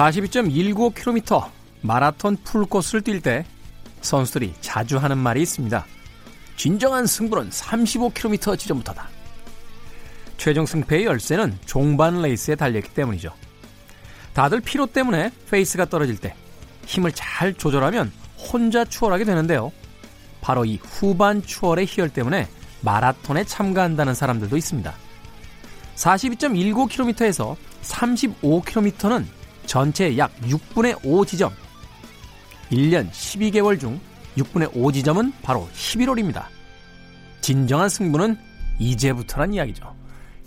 42.195km 마라톤 풀코스를 뛸 때 선수들이 자주 하는 말이 있습니다. 진정한 승부는 35km 지점부터다. 최종 승패의 열쇠는 종반 레이스에 달렸기 때문이죠. 다들 피로 때문에 페이스가 떨어질 때 힘을 잘 조절하면 혼자 추월하게 되는데요. 바로 이 후반 추월의 희열 때문에 마라톤에 참가한다는 사람들도 있습니다. 42.19km에서 35km는 전체 약 6분의 5 지점. 1년 12개월 중 6분의 5 지점은 바로 11월입니다. 진정한 승부는 이제부터란 이야기죠.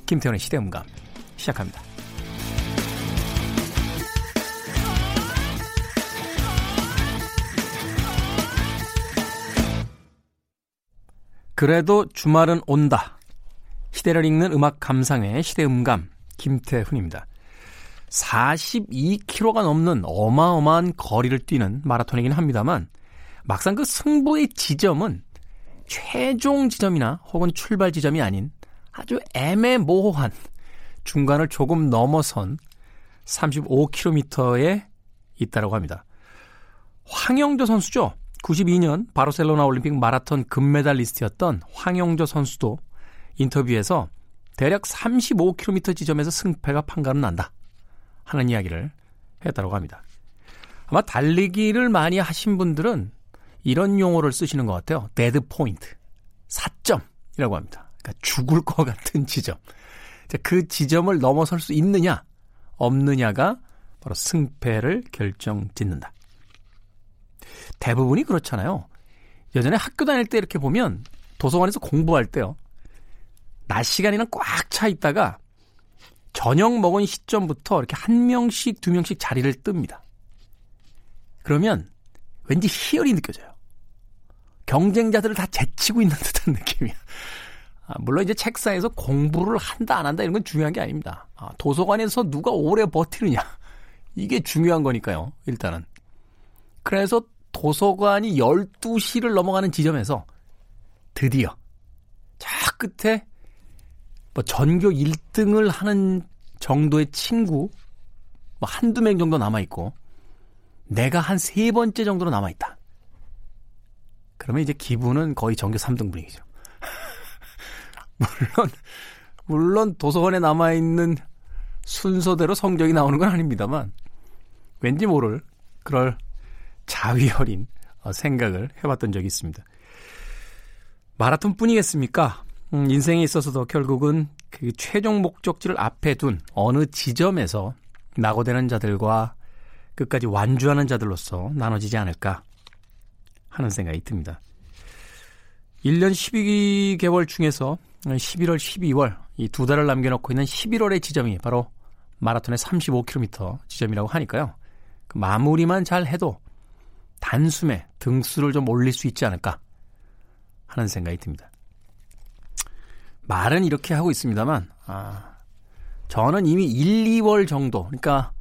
김태훈의 시대음감 시작합니다. 그래도 주말은 온다. 시대를 읽는 음악 감상회 시대음감 김태훈입니다. 42km가 넘는 어마어마한 거리를 뛰는 마라톤이긴 합니다만 막상 그 승부의 지점은 최종 지점이나 혹은 출발 지점이 아닌 아주 애매모호한 중간을 조금 넘어선 35km에 있다고 합니다. 황영조 선수죠. 92년 바르셀로나 올림픽 마라톤 금메달리스트였던 황영조 선수도 인터뷰에서 대략 35km 지점에서 승패가 판가름 난다. 하는 이야기를 했다고 합니다. 아마 달리기를 많이 하신 분들은 이런 용어를 쓰시는 것 같아요. Dead point. 사점이라고 합니다. 그러니까 죽을 것 같은 지점. 그 지점을 넘어설 수 있느냐, 없느냐가 바로 승패를 결정 짓는다. 대부분이 그렇잖아요. 예전에 학교 다닐 때 이렇게 보면 도서관에서 공부할 때요. 낮 시간에는 꽉 차 있다가 저녁 먹은 시점부터 이렇게 한 명씩 두 명씩 자리를 뜹니다. 그러면 왠지 희열이 느껴져요. 경쟁자들을 다 제치고 있는 듯한 느낌이야. 아, 물론 이제 책상에서 공부를 한다 안 한다 이런 건 중요한 게 아닙니다. 아, 도서관에서 누가 오래 버티느냐 이게 중요한 거니까요. 일단은. 그래서 도서관이 12시를 넘어가는 지점에서 드디어 저 끝에 뭐 전교 1등을 하는 정도의 친구 뭐 한두 명 정도 남아 있고 내가 한 세 번째 정도로 남아 있다. 그러면 이제 기분은 거의 전교 3등 분위기죠. 물론 물론 도서관에 남아 있는 순서대로 성적이 나오는 건 아닙니다만 왠지 모를 그럴 자위 어린 어, 생각을 해봤던 적이 있습니다. 마라톤뿐이겠습니까? 음, 인생에 있어서도 결국은 그 최종 목적지를 앞에 둔 어느 지점에서 낙오되는 자들과 끝까지 완주하는 자들로서 나눠지지 않을까 하는 생각이 듭니다. 1년 12개월 중에서 11월, 12월 이 두 달을 남겨놓고 있는 11월의 지점이 바로 마라톤의 35km 지점이라고 하니까요. 그 마무리만 잘 해도 단숨에 등수를 좀 올릴 수 있지 않을까 하는 생각이 듭니다. 말은 이렇게 하고 있습니다만, 아, 저는 이미 1, 2월 정도, 그러니까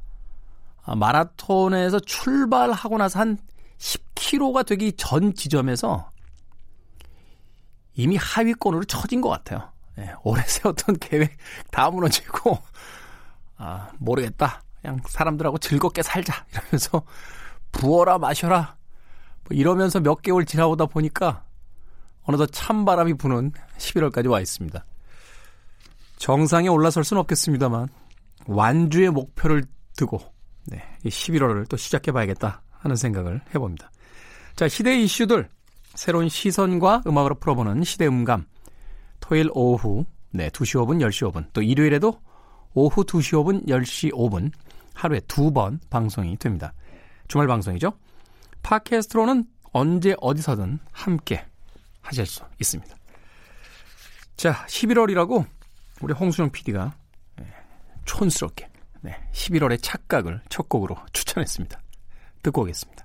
아, 마라톤에서 출발하고 나서 한 10km가 되기 전 지점에서 이미 하위권으로 처진 것 같아요. 네, 오래 세웠던 계획 다 무너지고, 아, 모르겠다. 그냥 사람들하고 즐겁게 살자. 이러면서 부어라 마셔라. 뭐 이러면서 몇 개월 지나오다 보니까 어느덧 찬바람이 부는 11월까지 와 있습니다. 정상에 올라설 수는 없겠습니다만 완주의 목표를 두고 네, 이 11월을 또 시작해 봐야겠다 하는 생각을 해봅니다. 자, 시대 이슈들 새로운 시선과 음악으로 풀어보는 시대 음감 토요일 오후 네, 2시 5분, 10시 5분 또 일요일에도 오후 2시 5분, 10시 5분 하루에 두 번 방송이 됩니다. 주말 방송이죠. 팟캐스트로는 언제 어디서든 함께 하실 수 있습니다. 자, 11월이라고 우리 홍수영 PD가 촌스럽게 네, 11월의 착각을 첫 곡으로 추천했습니다. 듣고 오겠습니다.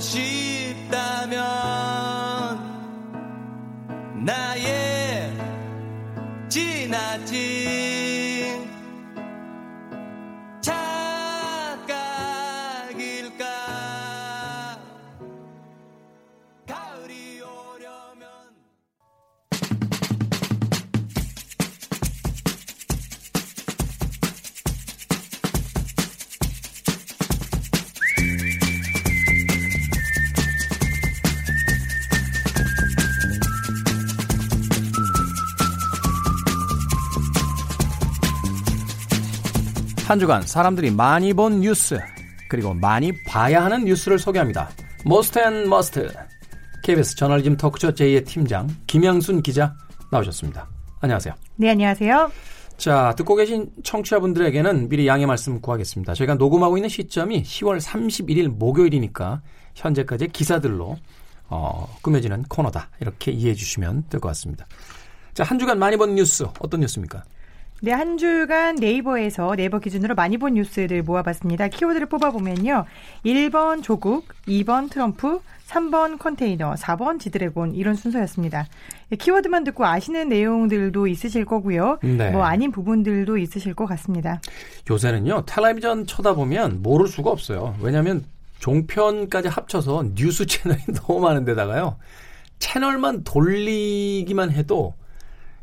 싶다면 나의 아 한 주간 사람들이 많이 본 뉴스 그리고 많이 봐야 하는 뉴스를 소개합니다. Most and Must KBS 저널리즘 토크쇼 J의 팀장 김양순 기자 나오셨습니다. 안녕하세요. 네, 안녕하세요. 자, 듣고 계신 청취자분들에게는 미리 양해 말씀 구하겠습니다. 저희가 녹음하고 있는 시점이 10월 31일 목요일이니까 현재까지의 기사들로 어, 꾸며지는 코너다. 이렇게 이해해 주시면 될 것 같습니다. 자, 한 주간 많이 본 뉴스 어떤 뉴스입니까? 네, 한 주간 네이버에서 네이버 기준으로 많이 본 뉴스들 모아봤습니다. 키워드를 뽑아보면요. 1번 조국, 2번 트럼프, 3번 컨테이너, 4번 지드래곤 이런 순서였습니다. 예, 키워드만 듣고 아시는 내용들도 있으실 거고요. 네. 뭐 아닌 부분들도 있으실 것 같습니다. 요새는요, 텔레비전 쳐다보면 모를 수가 없어요. 왜냐하면 종편까지 합쳐서 뉴스 채널이 너무 많은데다가요, 채널만 돌리기만 해도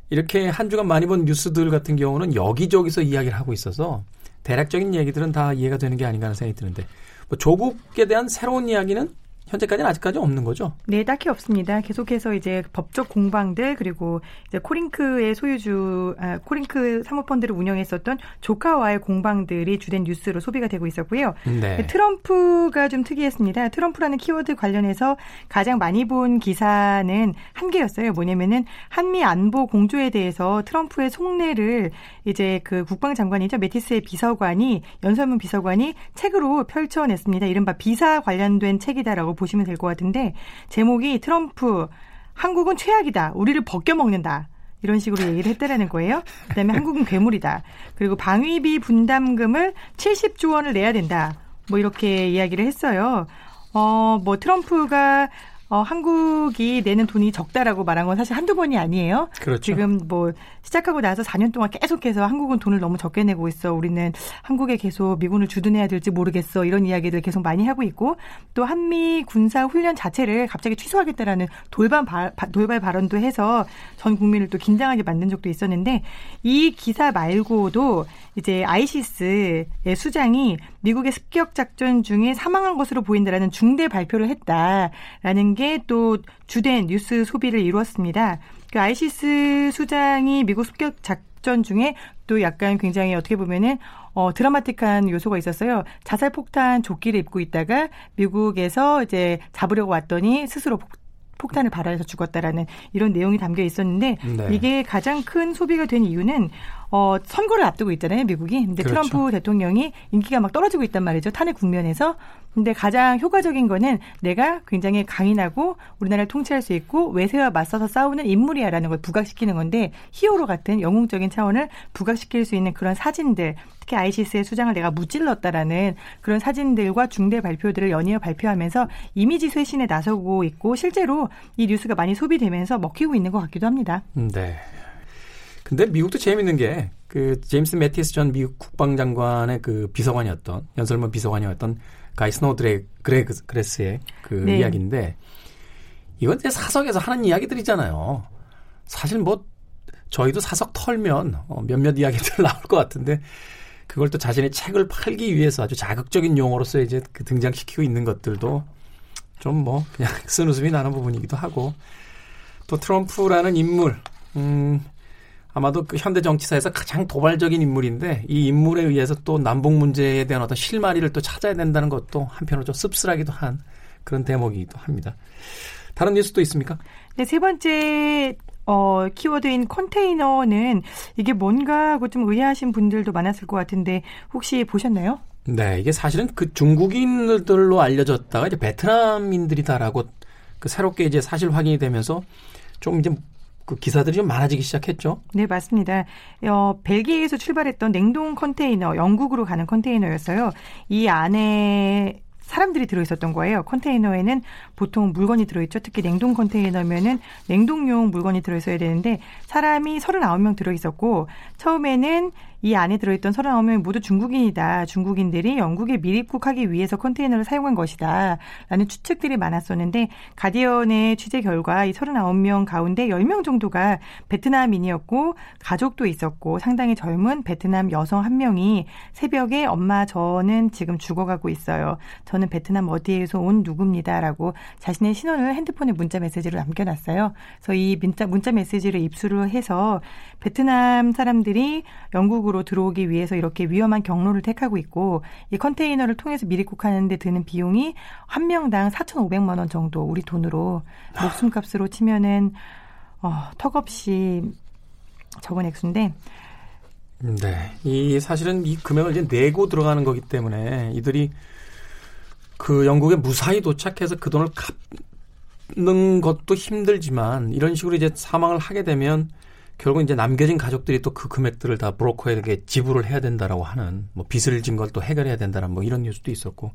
이렇게 한 주간 많이 본 뉴스들 같은 경우는 여기저기서 이야기를 하고 있어서 대략적인 얘기들은 다 이해가 되는 게 아닌가 하는 생각이 드는데 뭐 조국에 대한 새로운 이야기는 현재까지는 아직까지 없는 거죠. 네, 딱히 없습니다. 계속해서 이제 법적 공방들 그리고 이제 코링크의 소유주 아, 코링크 사모펀드를 운영했었던 조카와의 공방들이 주된 뉴스로 소비가 되고 있었고요. 네. 트럼프가 좀 특이했습니다. 트럼프라는 키워드 관련해서 가장 많이 본 기사는 한 개였어요. 뭐냐면은 한미 안보 공조에 대해서 트럼프의 속내를 이제 그 국방장관이죠. 메티스의 비서관이 연설문 비서관이 책으로 펼쳐냈습니다. 이른바 비사 관련된 책이다라고 보시면 될 것 같은데 제목이 트럼프 한국은 최악이다. 우리를 벗겨먹는다. 이런 식으로 얘기를 했다라는 거예요. 그다음에 한국은 괴물이다. 그리고 방위비 분담금을 70조 원을 내야 된다. 뭐 이렇게 이야기를 했어요. 어, 뭐 트럼프가 어, 한국이 내는 돈이 적다라고 말한 건 사실 한두 번이 아니에요. 그렇죠. 지금 뭐 시작하고 나서 4년 동안 계속해서 한국은 돈을 너무 적게 내고 있어. 우리는 한국에 계속 미군을 주둔해야 될지 모르겠어. 이런 이야기들 계속 많이 하고 있고 또 한미 군사 훈련 자체를 갑자기 취소하겠다라는 돌발 바, 돌발 발언도 해서 전 국민을 또 긴장하게 만든 적도 있었는데 이 기사 말고도 이제 아이시스의 수장이 미국의 습격 작전 중에 사망한 것으로 보인다라는 중대 발표를 했다라는 게 또 주된 뉴스 소비를 이루었습니다. 그 아이시스 수장이 미국 습격 작전 중에 또 약간 굉장히 어떻게 보면은 어, 드라마틱한 요소가 있었어요. 자살 폭탄 조끼를 입고 있다가 미국에서 이제 잡으려고 왔더니 스스로 폭, 폭탄을 발화해서 죽었다라는 이런 내용이 담겨 있었는데 네. 이게 가장 큰 소비가 된 이유는 어, 선거를 앞두고 있잖아요, 미국이. 근데 그렇죠. 트럼프 대통령이 인기가 막 떨어지고 있단 말이죠. 탄핵 국면에서. 근데 가장 효과적인 거는 내가 굉장히 강인하고 우리나라를 통치할 수 있고 외세와 맞서서 싸우는 인물이야라는 걸 부각시키는 건데 히어로 같은 영웅적인 차원을 부각시킬 수 있는 그런 사진들 특히 아이시스의 수장을 내가 무찔렀다라는 그런 사진들과 중대 발표들을 연이어 발표하면서 이미지 쇄신에 나서고 있고 실제로 이 뉴스가 많이 소비되면서 먹히고 있는 것 같기도 합니다. 네. 근데 미국도 재밌는 게 그 제임스 매티스 전 미국 국방장관의 그 비서관이었던 연설문 비서관이었던 가이 스노드레 그레 그레스의 그 네. 이야기인데 이건 이제 사석에서 하는 이야기들이잖아요. 사실 뭐 저희도 사석 털면 어, 몇몇 이야기들 나올 것 같은데 그걸 또 자신의 책을 팔기 위해서 아주 자극적인 용어로서 이제 그 등장시키고 있는 것들도 좀 뭐 그냥 쓴 웃음이 나는 부분이기도 하고 또 트럼프라는 인물 음 아마도 그 현대 정치사에서 가장 도발적인 인물인데 이 인물에 의해서 또 남북 문제에 대한 어떤 실마리를 또 찾아야 된다는 것도 한편으로 좀 씁쓸하기도 한 그런 대목이기도 합니다. 다른 뉴스도 있습니까? 네, 세 번째 어, 키워드인 컨테이너는 이게 뭔가 하고 좀 의아하신 분들도 많았을 것 같은데 혹시 보셨나요? 네, 이게 사실은 그 중국인들로 알려졌다가 이제 베트남인들이다라고 그 새롭게 이제 사실 확인이 되면서 좀 이제 그 기사들이 좀 많아지기 시작했죠. 네, 맞습니다. 어, 벨기에에서 출발했던 냉동 컨테이너, 영국으로 가는 컨테이너였어요. 이 안에 사람들이 들어있었던 거예요. 컨테이너에는 보통 물건이 들어있죠. 특히 냉동 컨테이너면은 냉동용 물건이 들어있어야 되는데 사람이 39명 들어있었고 처음에는 이 안에 들어있던 39명이 모두 중국인이다. 중국인들이 영국에 밀입국하기 위해서 컨테이너를 사용한 것이다. 라는 추측들이 많았었는데 가디언의 취재 결과 이 39명 가운데 10명 정도가 베트남인이었고 가족도 있었고 상당히 젊은 베트남 여성 한 명이 새벽에 엄마 저는 지금 죽어가고 있어요. 저는 베트남 어디에서 온 누굽니다라고 자신의 신원을 핸드폰에 문자 메시지로 남겨놨어요. 그래서 이 문자, 문자 메시지를 입수를 해서 베트남 사람들이 영국으로 들어오기 위해서 이렇게 위험한 경로를 택하고 있고 이 컨테이너를 통해서 미입국하는데 드는 비용이 한 명당 4,500만 원 정도 우리 돈으로 목숨값으로 치면은 어, 턱없이 적은 액수인데 네. 이 사실은 이 금액을 이제 내고 들어가는 거기 때문에 이들이 그 영국에 무사히 도착해서 그 돈을 갚는 것도 힘들지만 이런 식으로 이제 사망을 하게 되면 결국 이제 남겨진 가족들이 또 그 금액들을 다 브로커에게 지불을 해야 된다라고 하는 뭐 빚을 진 걸 또 해결해야 된다라는 뭐 이런 뉴스도 있었고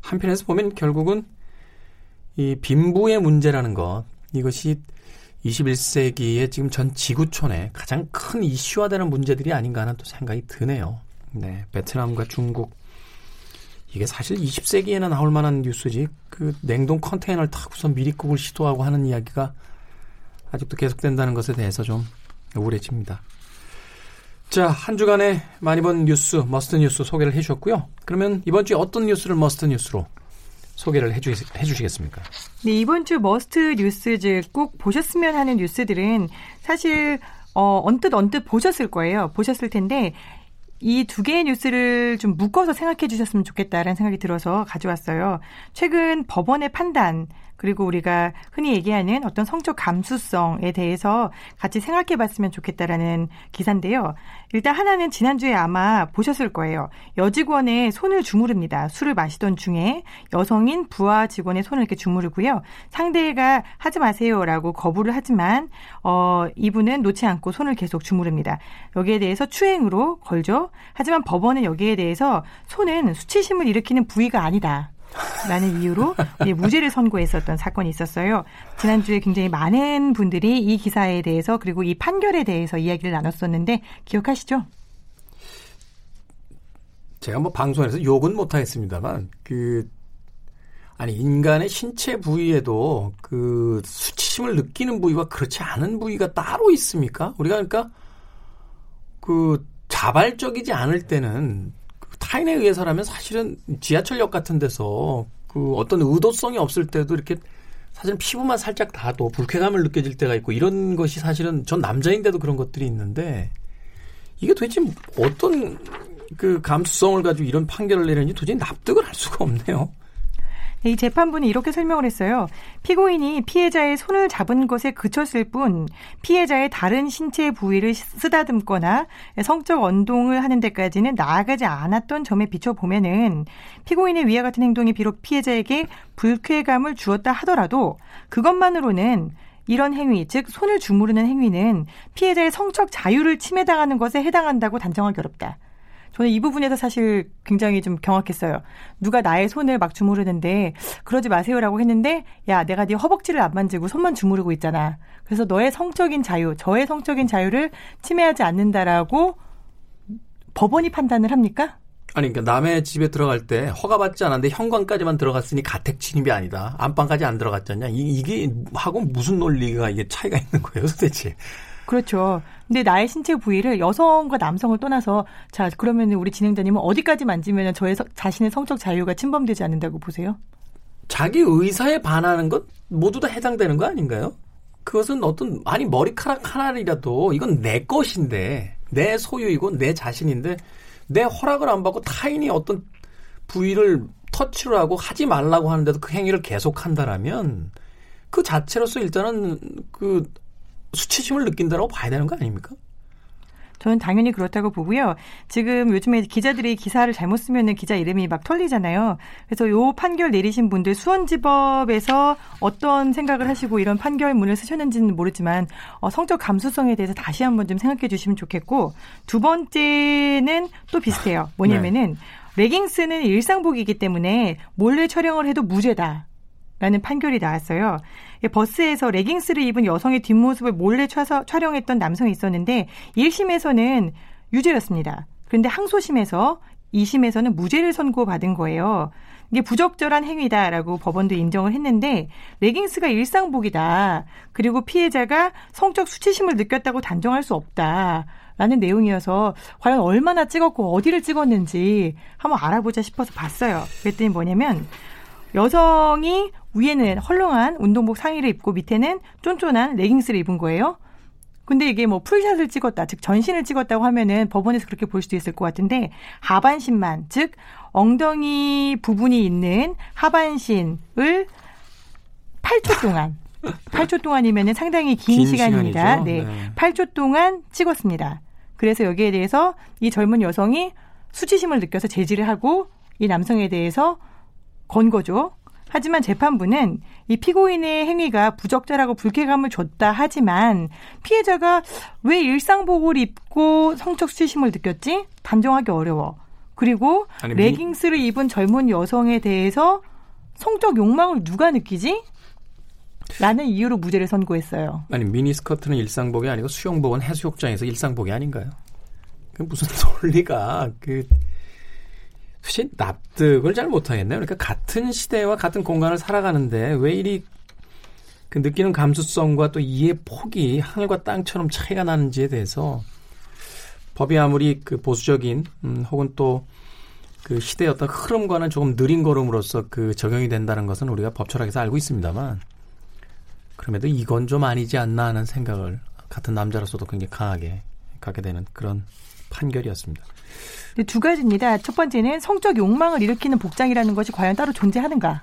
한편에서 보면 결국은 이 빈부의 문제라는 것 이것이 21세기에 지금 전 지구촌에 가장 큰 이슈화되는 문제들이 아닌가 하는 또 생각이 드네요. 네, 베트남과 중국 이게 사실 20세기에는 나올 만한 뉴스지 그 냉동 컨테이너를 타고서 밀입국을 시도하고 하는 이야기가 아직도 계속된다는 것에 대해서 좀 우울해집니다. 자, 한 주간에 많이 본 뉴스, most 뉴스 소개를 해주셨고요. 그러면 이번 주에 어떤 뉴스를 must 뉴스로 소개를 해주, 해주시겠습니까? 네, 이번 주 must 뉴스들 꼭 보셨으면 하는 뉴스들은 사실 어, 언뜻 언뜻 보셨을 거예요. 보셨을 텐데 이 두 개의 뉴스를 좀 묶어서 생각해 주셨으면 좋겠다라는 생각이 들어서 가져왔어요. 최근 법원의 판단 그리고 우리가 흔히 얘기하는 어떤 성적 감수성에 대해서 같이 생각해 봤으면 좋겠다라는 기사인데요. 일단 하나는 지난주에 아마 보셨을 거예요. 여직원의 손을 주무릅니다. 술을 마시던 중에 여성인 부하 직원의 손을 이렇게 주무르고요. 상대가 하지 마세요라고 거부를 하지만 어 이분은 놓지 않고 손을 계속 주무릅니다. 여기에 대해서 추행으로 걸죠. 하지만 법원은 여기에 대해서 손은 수치심을 일으키는 부위가 아니다. 라는 이유로 무죄를 선고했었던 사건이 있었어요. 지난주에 굉장히 많은 분들이 이 기사에 대해서 그리고 이 판결에 대해서 이야기를 나눴었는데 기억하시죠? 제가 뭐 방송에서 욕은 못하겠습니다만 그 아니 인간의 신체 부위에도 그 수치심을 느끼는 부위와 그렇지 않은 부위가 따로 있습니까? 우리가 그러니까 그 자발적이지 않을 때는 타인에 의해서라면 사실은 지하철역 같은 데서 그 어떤 의도성이 없을 때도 이렇게 사실 피부만 살짝 닿아도 불쾌감을 느껴질 때가 있고 이런 것이 사실은 전 남자인데도 그런 것들이 있는데 이게 도대체 어떤 그 감수성을 가지고 이런 판결을 내렸는지 도저히 납득을 할 수가 없네요. 이 재판부는 이렇게 설명을 했어요. 피고인이 피해자의 손을 잡은 것에 그쳤을 뿐 피해자의 다른 신체 부위를 쓰다듬거나 성적 언동을 하는 데까지는 나아가지 않았던 점에 비춰보면은 피고인의 위와 같은 행동이 비록 피해자에게 불쾌감을 주었다 하더라도 그것만으로는 이런 행위, 즉 손을 주무르는 행위는 피해자의 성적 자유를 침해당하는 것에 해당한다고 단정하기 어렵다. 저는 이 부분에서 사실 굉장히 좀 경악했어요. 누가 나의 손을 막 주무르는데 그러지 마세요라고 했는데 야 내가 네 허벅지를 안 만지고 손만 주무르고 있잖아. 그래서 너의 성적인 자유, 저의 성적인 자유를 침해하지 않는다라고 법원이 판단을 합니까? 아니, 그러니까 남의 집에 들어갈 때 허가받지 않았는데 현관까지만 들어갔으니 가택 침입이 아니다. 안방까지 안 들어갔잖냐. 이, 게 하고 무슨 논리가 이게 차이가 있는 거예요, 도대체. 그렇죠. 근데 나의 신체 부위를 여성과 남성을 떠나서 자 그러면 우리 진행자님은 어디까지 만지면 저의 서, 자신의 성적 자유가 침범되지 않는다고 보세요? 자기 의사에 반하는 것 모두 다 해당되는 거 아닌가요? 그것은 어떤 아니 머리카락 하나이라도 이건 내 것인데 내 소유이고 내 자신인데 내 허락을 안 받고 타인이 어떤 부위를 터치를 하고 하지 말라고 하는데도 그 행위를 계속한다라면 그 자체로서 일단은 그 수치심을 느낀다라고 봐야 되는 거 아닙니까? 저는 당연히 그렇다고 보고요. 지금 요즘에 기자들이 기사를 잘못 쓰면은 기자 이름이 막 털리잖아요. 그래서 요 판결 내리신 분들 수원지법에서 어떤 생각을 하시고 이런 판결문을 쓰셨는지는 모르지만 어, 성적 감수성에 대해서 다시 한번 좀 생각해 주시면 좋겠고 두 번째는 또 비슷해요. 뭐냐면은 네. 레깅스는 일상복이기 때문에 몰래 촬영을 해도 무죄다. 라는 판결이 나왔어요. 버스에서 레깅스를 입은 여성의 뒷모습을 몰래 촬서, 촬영했던 남성이 있었는데 1심에서는 유죄였습니다. 그런데 항소심에서 2심에서는 무죄를 선고받은 거예요. 이게 부적절한 행위다라고 법원도 인정을 했는데 레깅스가 일상복이다. 그리고 피해자가 성적 수치심을 느꼈다고 단정할 수 없다. 라는 내용이어서 과연 얼마나 찍었고 어디를 찍었는지 한번 알아보자 싶어서 봤어요. 그랬더니 뭐냐면 여성이 위에는 헐렁한 운동복 상의를 입고 밑에는 쫀쫀한 레깅스를 입은 거예요. 근데 이게 뭐 풀샷을 찍었다, 즉 전신을 찍었다고 하면은 법원에서 그렇게 볼 수도 있을 것 같은데 하반신만, 즉 엉덩이 부분이 있는 하반신을 8초 동안 8초 동안이면은 상당히 긴, 긴 시간입니다. 네. 네. 8초 동안 찍었습니다. 그래서 여기에 대해서 이 젊은 여성이 수치심을 느껴서 제지를 하고 이 남성에 대해서 건 거죠. 하지만 재판부는 이 피고인의 행위가 부적절하고 불쾌감을 줬다 하지만 피해자가 왜 일상복을 입고 성적 수치심을 느꼈지? 단정하기 어려워. 그리고 아니, 미- 레깅스를 입은 젊은 여성에 대해서 성적 욕망을 누가 느끼지? 라는 이유로 무죄를 선고했어요. 아니 미니스커트는 일상복이 아니고 수영복은 해수욕장에서 일상복이 아닌가요? 그 무슨 논리가 그 사실 납득을 잘 못하겠네요. 그러니까 같은 시대와 같은 공간을 살아가는데 왜 이리 그 느끼는 감수성과 또 이해 폭이 하늘과 땅처럼 차이가 나는지에 대해서 법이 아무리 그 보수적인 음, 혹은 또 그 시대의 어떤 흐름과는 조금 느린 걸음으로써 그 적용이 된다는 것은 우리가 법철학에서 알고 있습니다만 그럼에도 이건 좀 아니지 않나 하는 생각을 같은 남자로서도 굉장히 강하게 갖게 되는 그런 판결이었습니다. 근데 두 가지입니다. 첫 번째는 성적 욕망을 일으키는 복장이라는 것이 과연 따로 존재하는가?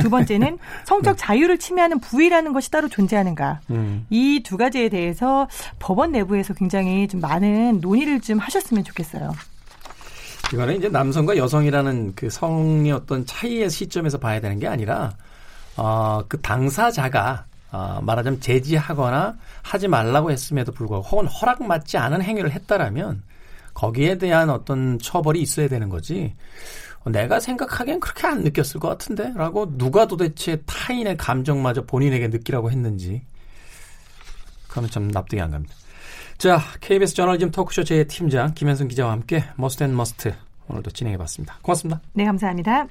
두 번째는 성적 자유를 침해하는 부위라는 것이 따로 존재하는가? 음. 이두 가지에 대해서 법원 내부에서 굉장히 좀 많은 논의를 좀 하셨으면 좋겠어요. 이거는 이제 남성과 여성이라는 그 성의 어떤 차이의 시점에서 봐야 되는 게 아니라 어, 그 당사자가 어, 말하자면 제지하거나 하지 말라고 했음에도 불구하고 혹은 허락받지 않은 행위를 했다라면 거기에 대한 어떤 처벌이 있어야 되는 거지. 어, 내가 생각하기엔 그렇게 안 느꼈을 것 같은데? 라고 누가 도대체 타인의 감정마저 본인에게 느끼라고 했는지. 그거는 참 납득이 안 갑니다. 자, KBS 저널리즘 토크쇼 J 팀장 김양순 기자와 함께 Most and Must 오늘도 진행해 봤습니다. 고맙습니다. 네, 감사합니다.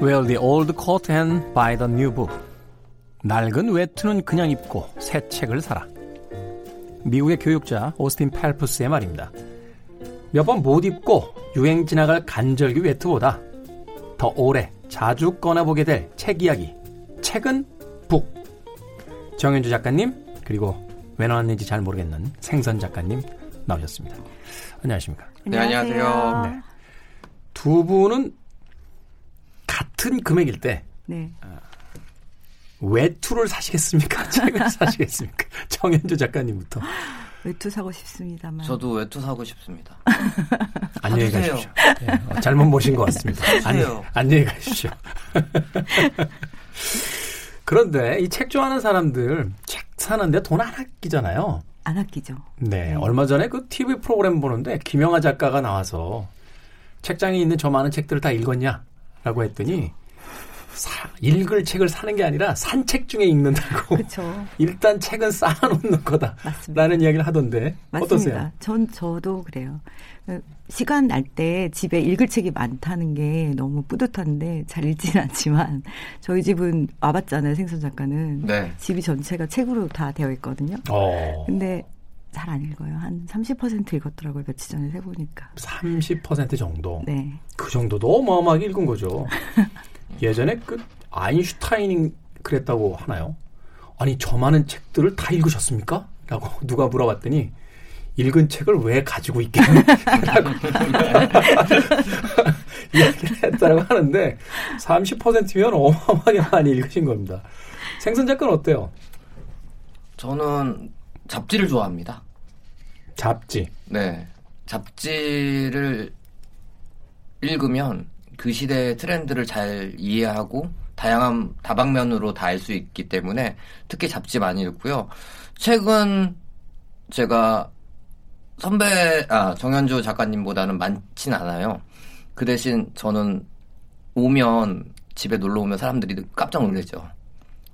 Wear the old coat and buy the new book. 낡은 외투는 그냥 입고 새 책을 사라. 미국의 교육자 오스틴 펠프스의 말입니다. 몇 번 못 입고 유행 지나갈 간절기 외투보다 더 오래 자주 꺼내보게 될 책 이야기. 책은 북. 정현주 작가님 그리고 왜 나왔는지 잘 모르겠는 생선 작가님 나오셨습니다. 안녕하십니까. 네, 안녕하세요. 네. 두 분은 같은 금액일 때 네. 외투를 사시겠습니까? 책을 사시겠습니까? 정현주 작가님부터 외투 사고 싶습니다만. 저도 외투 사고 싶습니다. 안녕히 사주세요. 가십시오. 예, 어, 잘못 모신 것 같습니다. 안녕. 안녕히 가십시오. 그런데 이 책 좋아하는 사람들 책 사는데 돈 안 아끼잖아요. 안 아끼죠. 네, 얼마 전에 그 TV 프로그램 보는데 김영하 작가가 나와서 책장에 있는 저 많은 책들을 다 읽었냐? 라고 했더니 사- 읽을 책을 사는 게 아니라 산책 중에 읽는다고 그렇죠. 일단 책은 쌓아놓는 거다. 맞습니다. 라는 이야기를 하던데 맞습니다. 어떠세요? 전 저도 그래요. 그 시간 날 때 집에 읽을 책이 많다는 게 너무 뿌듯한데 잘 읽지는 않지만 저희 집은 와봤잖아요. 생선 작가는 네. 집이 전체가 책으로 다 되어 있거든요. 어, 근데 잘 안 읽어요. 한 30% 읽었더라고요. 며칠 전에 세보니까. 30% 정도. 네. 그 정도도 어마어마하게 읽은 거죠. 예전에 그 아인슈타인이 그랬다고 하나요? 아니 저 많은 책들을 다 읽으셨습니까? 라고 누가 물어봤더니 읽은 책을 왜 가지고 있겠니? 라고 이야기를 했다고 하는데 30%면 어마어마하게 많이 읽으신 겁니다. 생선 작가는 어때요? 저는 잡지를 좋아합니다. 잡지. 네. 잡지를 읽으면 그 시대의 트렌드를 잘 이해하고 다양한 다방면으로 다 알 수 있기 때문에 특히 잡지 많이 읽고요. 최근 제가 선배 아 정현주 작가님보다는 많진 않아요. 그 대신 저는 오면 집에 놀러 오면 사람들이 깜짝 놀라죠.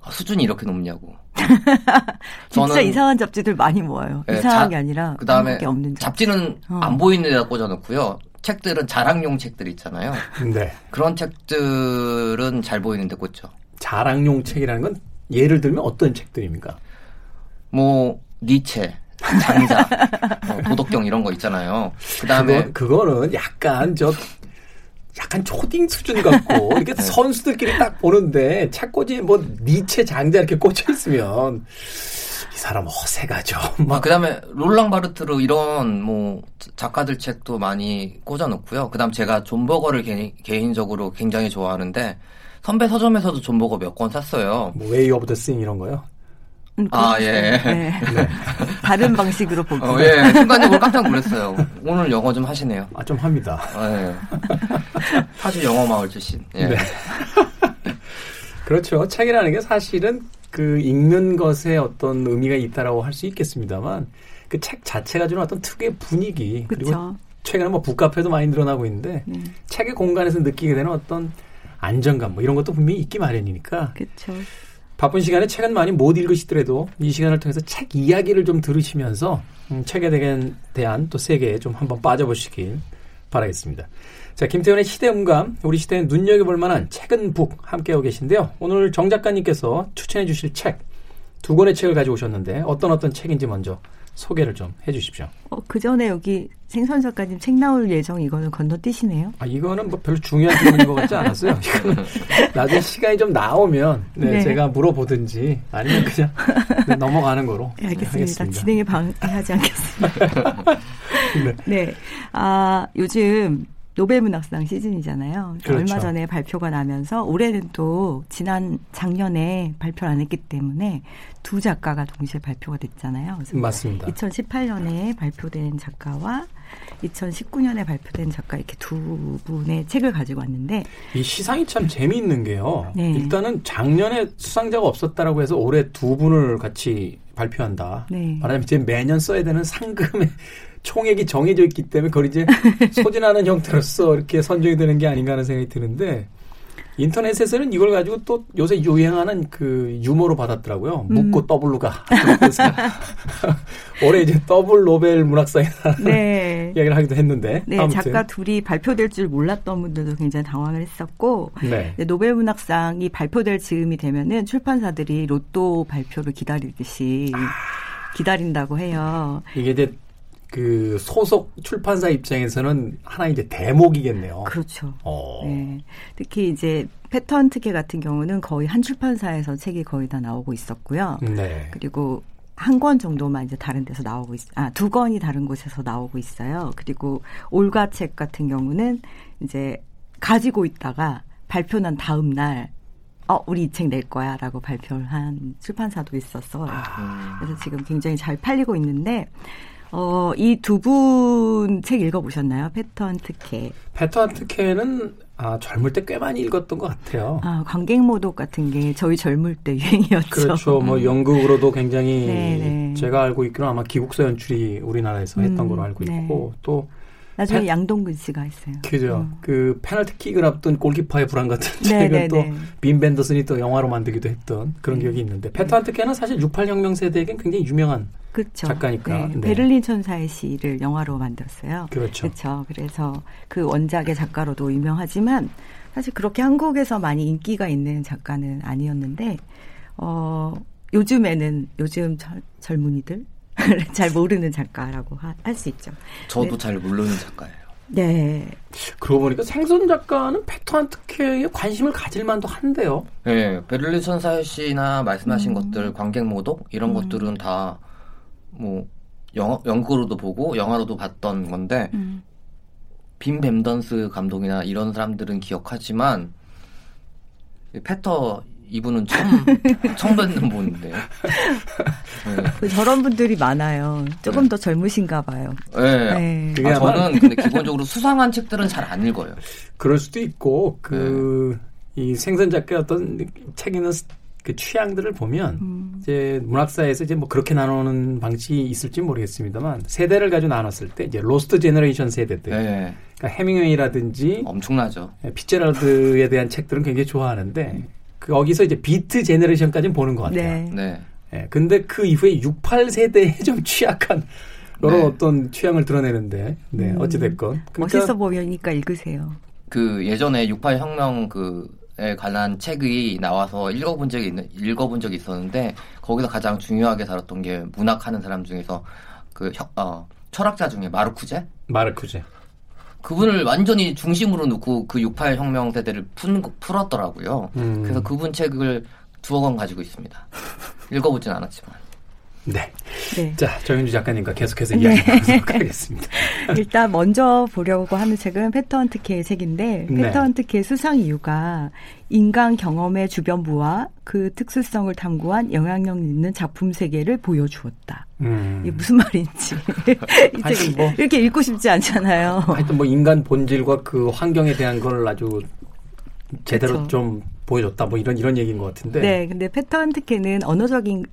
아, 수준이 이렇게 높냐고. 진짜 이상한 잡지들 많이 모아요. 네, 이상한 자- 게 아니라 그다음에 게 없는 잡지. 잡지 는 어. 안 보이는 데다 꽂아놓고요. 책들은 자랑용 책들 있잖아요. 네. 그런 책들은 잘 보이는 데 꽂죠. 자랑용 책이라는 건 예를 들면 어떤 책들입니까? 뭐 니체, 장자, 어, 도덕경 이런 거 있잖아요. 그다음에 그거, 그거는 약간 저 약간 초딩 수준 같고 이렇게 네. 선수들끼리 딱 보는데 책꽂이 뭐 니체 장자 이렇게 꽂혀 있으면 이 사람 허세가죠. 아, 막 그다음에 롤랑 바르트 이런 뭐 작가들 책도 많이 꽂아놓고요. 그다음 제가 존 버거를 개, 개인적으로 굉장히 좋아하는데 선배 서점에서도 존 버거 몇 권 샀어요. 뭐 Way of the Seeing 이런 거요. 음, 아. 예. 네. 다른 방식으로 보기. 어, 예, 순간적으로 깜짝 놀랐어요. 오늘 영어 좀 하시네요. 아 좀 합니다. 예. 파주 영어 마을 출신. 예. 네. 그렇죠. 책이라는 게 사실은 그 읽는 것에 어떤 의미가 있다라고 할 수 있겠습니다만 그 책 자체가 주는 어떤 특유의 분위기 그리고 그렇죠. 최근에 뭐 북카페도 많이 늘어나고 있는데 네. 책의 공간에서 느끼게 되는 어떤 안정감 뭐 이런 것도 분명히 있기 마련이니까 그렇죠. 바쁜 시간에 책은 많이 못 읽으시더라도 이 시간을 통해서 책 이야기를 좀 들으시면서 음, 책에 대한, 또 세계에 좀 한번 빠져보시길 바라겠습니다. 자, 김태훈의 시대음감, 우리 시대에 눈여겨볼 만한 책은 북 함께하고 계신데요. 오늘 정 작가님께서 추천해 주실 책, 두 권의 책을 가져오셨는데 어떤 어떤 책인지 먼저 소개를 좀 해주십시오. 어, 그 전에 여기 생선 작가님 책 나올 예정 이거는 건너뛰시네요. 아, 이거는 뭐 별로 중요한 질문인 것 같지 않았어요. 이거는 나중에 시간이 좀 나오면 네, 네. 제가 물어보든지 아니면 그냥 네, 넘어가는 거로 네, 알겠습니다. 진행에 방해하지 않겠습니다. 네. 네. 아, 요즘 노벨문학상 시즌이잖아요. 그렇죠. 얼마 전에 발표가 나면서 올해는 또 지난 작년에 발표를 안 했기 때문에 두 작가가 동시에 발표가 됐잖아요. 맞습니다. 2018년에 발표된 작가와 2019년에 발표된 작가 이렇게 두 분의 책을 가지고 왔는데 이 시상이 참 재미있는 게요. 네. 일단은 작년에 수상자가 없었다라고 해서 올해 두 분을 같이 발표한다. 네. 말하자면 이제 매년 써야 되는 상금의 총액이 정해져 있기 때문에 그걸 이제 소진하는 형태로서 이렇게 선정이 되는 게 아닌가 하는 생각이 드는데 인터넷에서는 이걸 가지고 또 요새 유행하는 그 유머로 받았더라고요. 음. 묻고 더블로 가. 올해 이제 더블 노벨 문학상에 네. 이야기를 하기도 했는데 네, 아무튼 작가 둘이 발표될 줄 몰랐던 분들도 굉장히 당황을 했었고 네. 네, 노벨 문학상이 발표될 즈음이 되면은 출판사들이 로또 발표를 기다리듯이 기다린다고 해요. 이게 이제 그 소속 출판사 입장에서는 하나 이제 대목이겠네요. 그렇죠. 어. 네. 특히 이제 패턴 특혜 같은 경우는 거의 한 출판사에서 책이 거의 다 나오고 있었고요. 네. 그리고 한 권 정도만 이제 다른 데서 나오고 있, 아, 두 권이 다른 곳에서 나오고 있어요. 그리고 올가 책 같은 경우는 이제 가지고 있다가 발표 난 다음 날, 어, 우리 이 책 낼 거야 라고 발표를 한 출판사도 있었어요. 음. 그래서 지금 굉장히 잘 팔리고 있는데, 어, 이 두 분 책 읽어보셨나요? 패턴 특혜. 패턴 특혜는 아, 젊을 때 꽤 많이 읽었던 것 같아요. 아, 관객모독 같은 게 저희 젊을 때 유행이었죠. 그렇죠. 뭐 연극으로도 굉장히 네, 네. 제가 알고 있기로는 아마 기국사 연출이 우리나라에서 했던 음, 걸로 알고 네. 있고 또 나중에 패- 양동근 씨가 했어요. 그죠. 음. 그 페널티킥을 앞둔 골키퍼의 불안 같은 네, 책을 네, 또 네. 빈 벤더슨이 또 영화로 만들기도 했던 그런 네. 기억이 있는데 패턴 특혜는 사실 68혁명 세대에겐 굉장히 유명한 그렇죠. 작가니까. 네, 네. 베를린 천사의 시를 영화로 만들었어요. 그렇죠. 그렇죠. 그래서 그 원작의 작가로도 유명하지만 사실 그렇게 한국에서 많이 인기가 있는 작가는 아니었는데 어 요즘에는 요즘 젊, 젊은이들 잘 모르는 작가라고 할 수 있죠. 저도 네. 잘 모르는 작가예요. 네. 그러고 보니까 생선 작가는 패턴 특혜에 관심을 가질 만도 한데요. 네, 베를린 천사의 시나 말씀하신 음. 것들, 관객 모독 이런 것들은 다 뭐 영어 연극으로도 보고 영화로도 봤던 건데 음. 빈 뱀던스 감독이나 이런 사람들은 기억하지만 이 패터 이분은 처음 처음 뵙는 분인데. 네. 저런 분들이 많아요. 조금 네. 더 젊으신가 봐요. 네. 네. 아, 저는 근데 기본적으로 수상한 책들은 잘 안 읽어요. 그럴 수도 있고 그이 네. 생선 작가 어떤 책 읽는 그 취향들을 보면 음. 이제 문학사에서 이제 뭐 그렇게 나누는 방식이 있을지 모르겠습니다만 세대를 가지고 나눴을 때 이제 Lost Generation 세대들, 네. 그러니까 헤밍웨이라든지 엄청나죠. 피제럴드에 대한 책들은 굉장히 좋아하는데 그 거기서 이제 비트 제너레이션까지는 보는 것 같아요. 네. 네. 네. 근데 그 이후에 68 세대에 좀 취약한 그런 네. 어떤 취향을 드러내는데, 네 음. 어찌 됐건 그러니까 멋있어 보이니까 읽으세요. 그 예전에 68 혁명 그에 관한 책이 나와서 읽어본 적이 있는 읽어본 적이 있었는데 거기서 가장 중요하게 다뤘던 게 문학하는 사람 중에서 그 어, 철학자 중에 마르쿠제 마르쿠제 그분을 완전히 중심으로 놓고 그 68 혁명 세대를 푼, 풀었더라고요. 음. 그래서 그분 책을 두어 권 가지고 있습니다. 읽어보진 않았지만. 네. 네. 자, 정윤주 작가님과 계속해서 이야기 네. 나누도록 하겠습니다. 일단 먼저 보려고 하는 책은 패턴트케의 책인데 네. 패턴트케의 수상 이유가 인간 경험의 주변부와 그 특수성을 탐구한 영향력 있는 작품 세계를 보여주었다. 음. 이게 무슨 말인지 이 책이 뭐, 이렇게 읽고 싶지 않잖아요. 하여튼 뭐 인간 본질과 그 환경에 대한 걸 아주 제대로 그렇죠. 좀 보여줬다. 뭐 이런 이런 얘기인 것 같은데. 네, 근데 패턴 특혜는 언어적인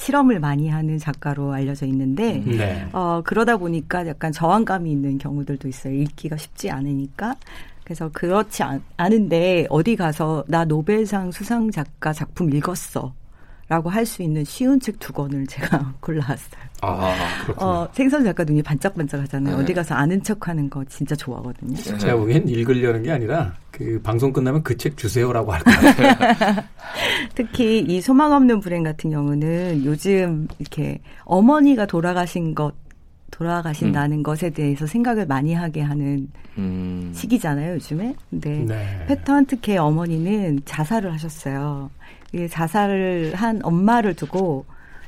실험을 많이 하는 작가로 알려져 있는데 음. 네. 어, 그러다 보니까 약간 저항감이 있는 경우들도 있어요. 읽기가 쉽지 않으니까. 그래서 그렇지 않, 은데 어디 가서 나 노벨상 수상 작가 작품 읽었어. 라고 할 수 있는 쉬운 책 두 권을 제가 골라왔어요. 아, 그렇군요. 어, 생선 작가 눈이 반짝반짝 하잖아요. 네. 어디 가서 아는 척 하는 거 진짜 좋아하거든요. 네. 제가 보기엔 읽으려는 게 아니라 그 방송 끝나면 그 책 주세요라고 할 것 같아요. 특히 이 소망 없는 불행 같은 경우는 요즘 이렇게 어머니가 돌아가신 것 돌아가신다는 음. 것에 대해서 생각을 많이 하게 하는 음. 시기잖아요, 요즘에. 근데 네. 패턴 특혜 어머니는 자살을 하셨어요. 자살을 한 엄마를 두고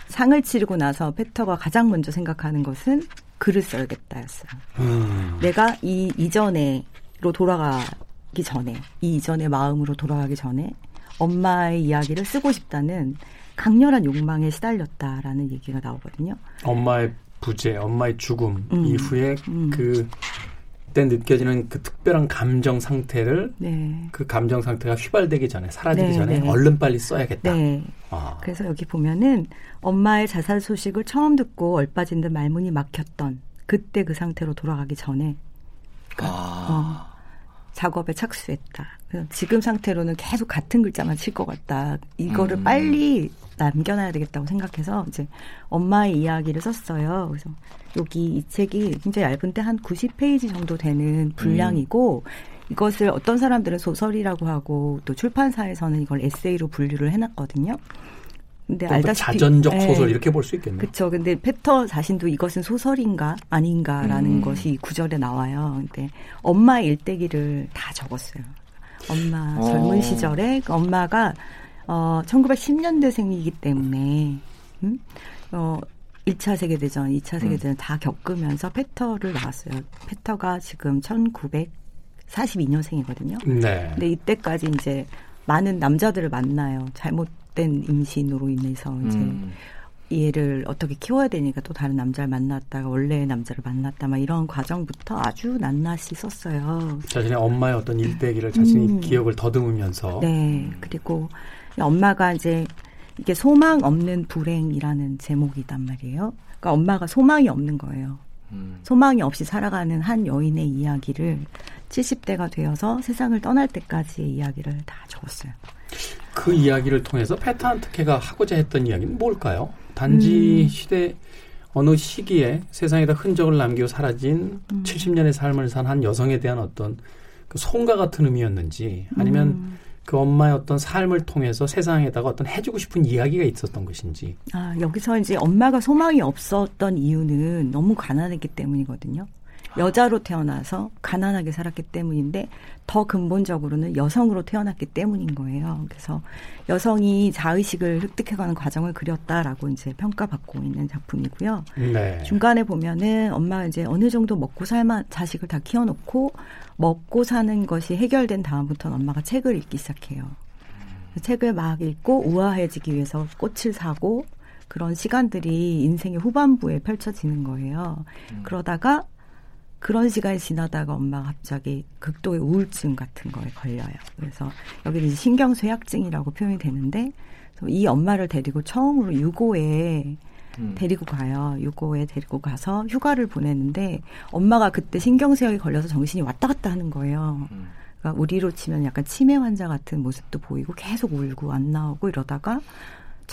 상을 치르고 나서 페터가 가장 먼저 생각하는 것은 글을 써야겠다였어요. 음. 내가 이 이전에로 돌아가기 전에 이 이전의 마음으로 돌아가기 전에 엄마의 이야기를 쓰고 싶다는 강렬한 욕망에 시달렸다라는 얘기가 나오거든요. 엄마의 부재, 엄마의 죽음 음. 이후에 음. 그 그때 느껴지는 그 특별한 감정 상태를 네. 그 감정 상태가 휘발되기 전에 사라지기 네, 전에 네. 얼른 빨리 써야겠다. 네. 아. 그래서 여기 보면은 엄마의 자살 소식을 처음 듣고 얼빠진 듯 말문이 막혔던 그때 그 상태로 돌아가기 전에 그러니까 아. 어, 작업에 착수했다. 지금 상태로는 계속 같은 글자만 칠 것 같다. 이거를 음. 빨리 남겨놔야 되겠다고 생각해서 이제 엄마의 이야기를 썼어요. 그래서 여기 이 책이 굉장히 얇은 때한 90페이지 정도 되는 분량이고 음. 이것을 어떤 사람들은 소설이라고 하고 또 출판사에서는 이걸 에세이로 분류를 해놨거든요. 근데 알다시피 자전적 네. 소설 이렇게 볼 수 있겠네요. 그렇죠. 근데 페터 자신도 이것은 소설인가 아닌가라는 음. 것이 구절에 나와요. 근데 엄마 일대기를 다 적었어요. 엄마 어. 젊은 시절에 그 엄마가 어 1910년대생이기 때문에 음? 어 1차 세계대전, 2차 세계대전 음. 다 겪으면서 페터를 나왔어요. 페터가 지금 1942년생이거든요. 네. 근데 이때까지 이제 많은 남자들을 만나요. 잘못 된 임신으로 인해서 이제 음. 얘를 어떻게 키워야 되니까 또 다른 남자를 만났다가 원래의 남자를 만났다 막 이런 과정부터 아주 낱낱이 썼어요. 자신의 엄마의 어떤 일대기를 자신이 음. 기억을 더듬으면서. 네. 그리고 엄마가 이제 이게 소망 없는 불행이라는 제목이단 말이에요. 그러니까 엄마가 소망이 없는 거예요. 음. 소망이 없이 살아가는 한 여인의 이야기를 70대가 되어서 세상을 떠날 때까지의 이야기를 다 적었어요. 그 이야기를 통해서 패턴 특혜가 하고자 했던 이야기는 뭘까요? 단지 음. 시대 어느 시기에 세상에다 흔적을 남기고 사라진 음. 70년의 삶을 산 한 여성에 대한 어떤 그 송가 같은 의미였는지 아니면 음. 그 엄마의 어떤 삶을 통해서 세상에다가 어떤 해주고 싶은 이야기가 있었던 것인지. 아, 여기서 이제 엄마가 소망이 없었던 이유는 너무 가난했기 때문이거든요. 여자로 태어나서 가난하게 살았기 때문인데 더 근본적으로는 여성으로 태어났기 때문인 거예요. 그래서 여성이 자의식을 획득해가는 과정을 그렸다라고 이제 평가받고 있는 작품이고요. 네. 중간에 보면은 엄마가 이제 어느 정도 먹고 살만 자식을 다 키워놓고 먹고 사는 것이 해결된 다음부터는 엄마가 책을 읽기 시작해요. 책을 막 읽고 우아해지기 위해서 꽃을 사고 그런 시간들이 인생의 후반부에 펼쳐지는 거예요. 음. 그러다가 그런 시간이 지나다가 엄마가 갑자기 극도의 우울증 같은 거에 걸려요. 그래서 여기는 신경 쇠약증이라고 표현이 되는데 이 엄마를 데리고 처음으로 유고에 음. 데리고 가요. 유고에 데리고 가서 휴가를 보내는데 엄마가 그때 신경쇠약이 걸려서 정신이 왔다 갔다 하는 거예요. 음. 그러니까 우리로 치면 약간 치매 환자 같은 모습도 보이고 계속 울고 안 나오고 이러다가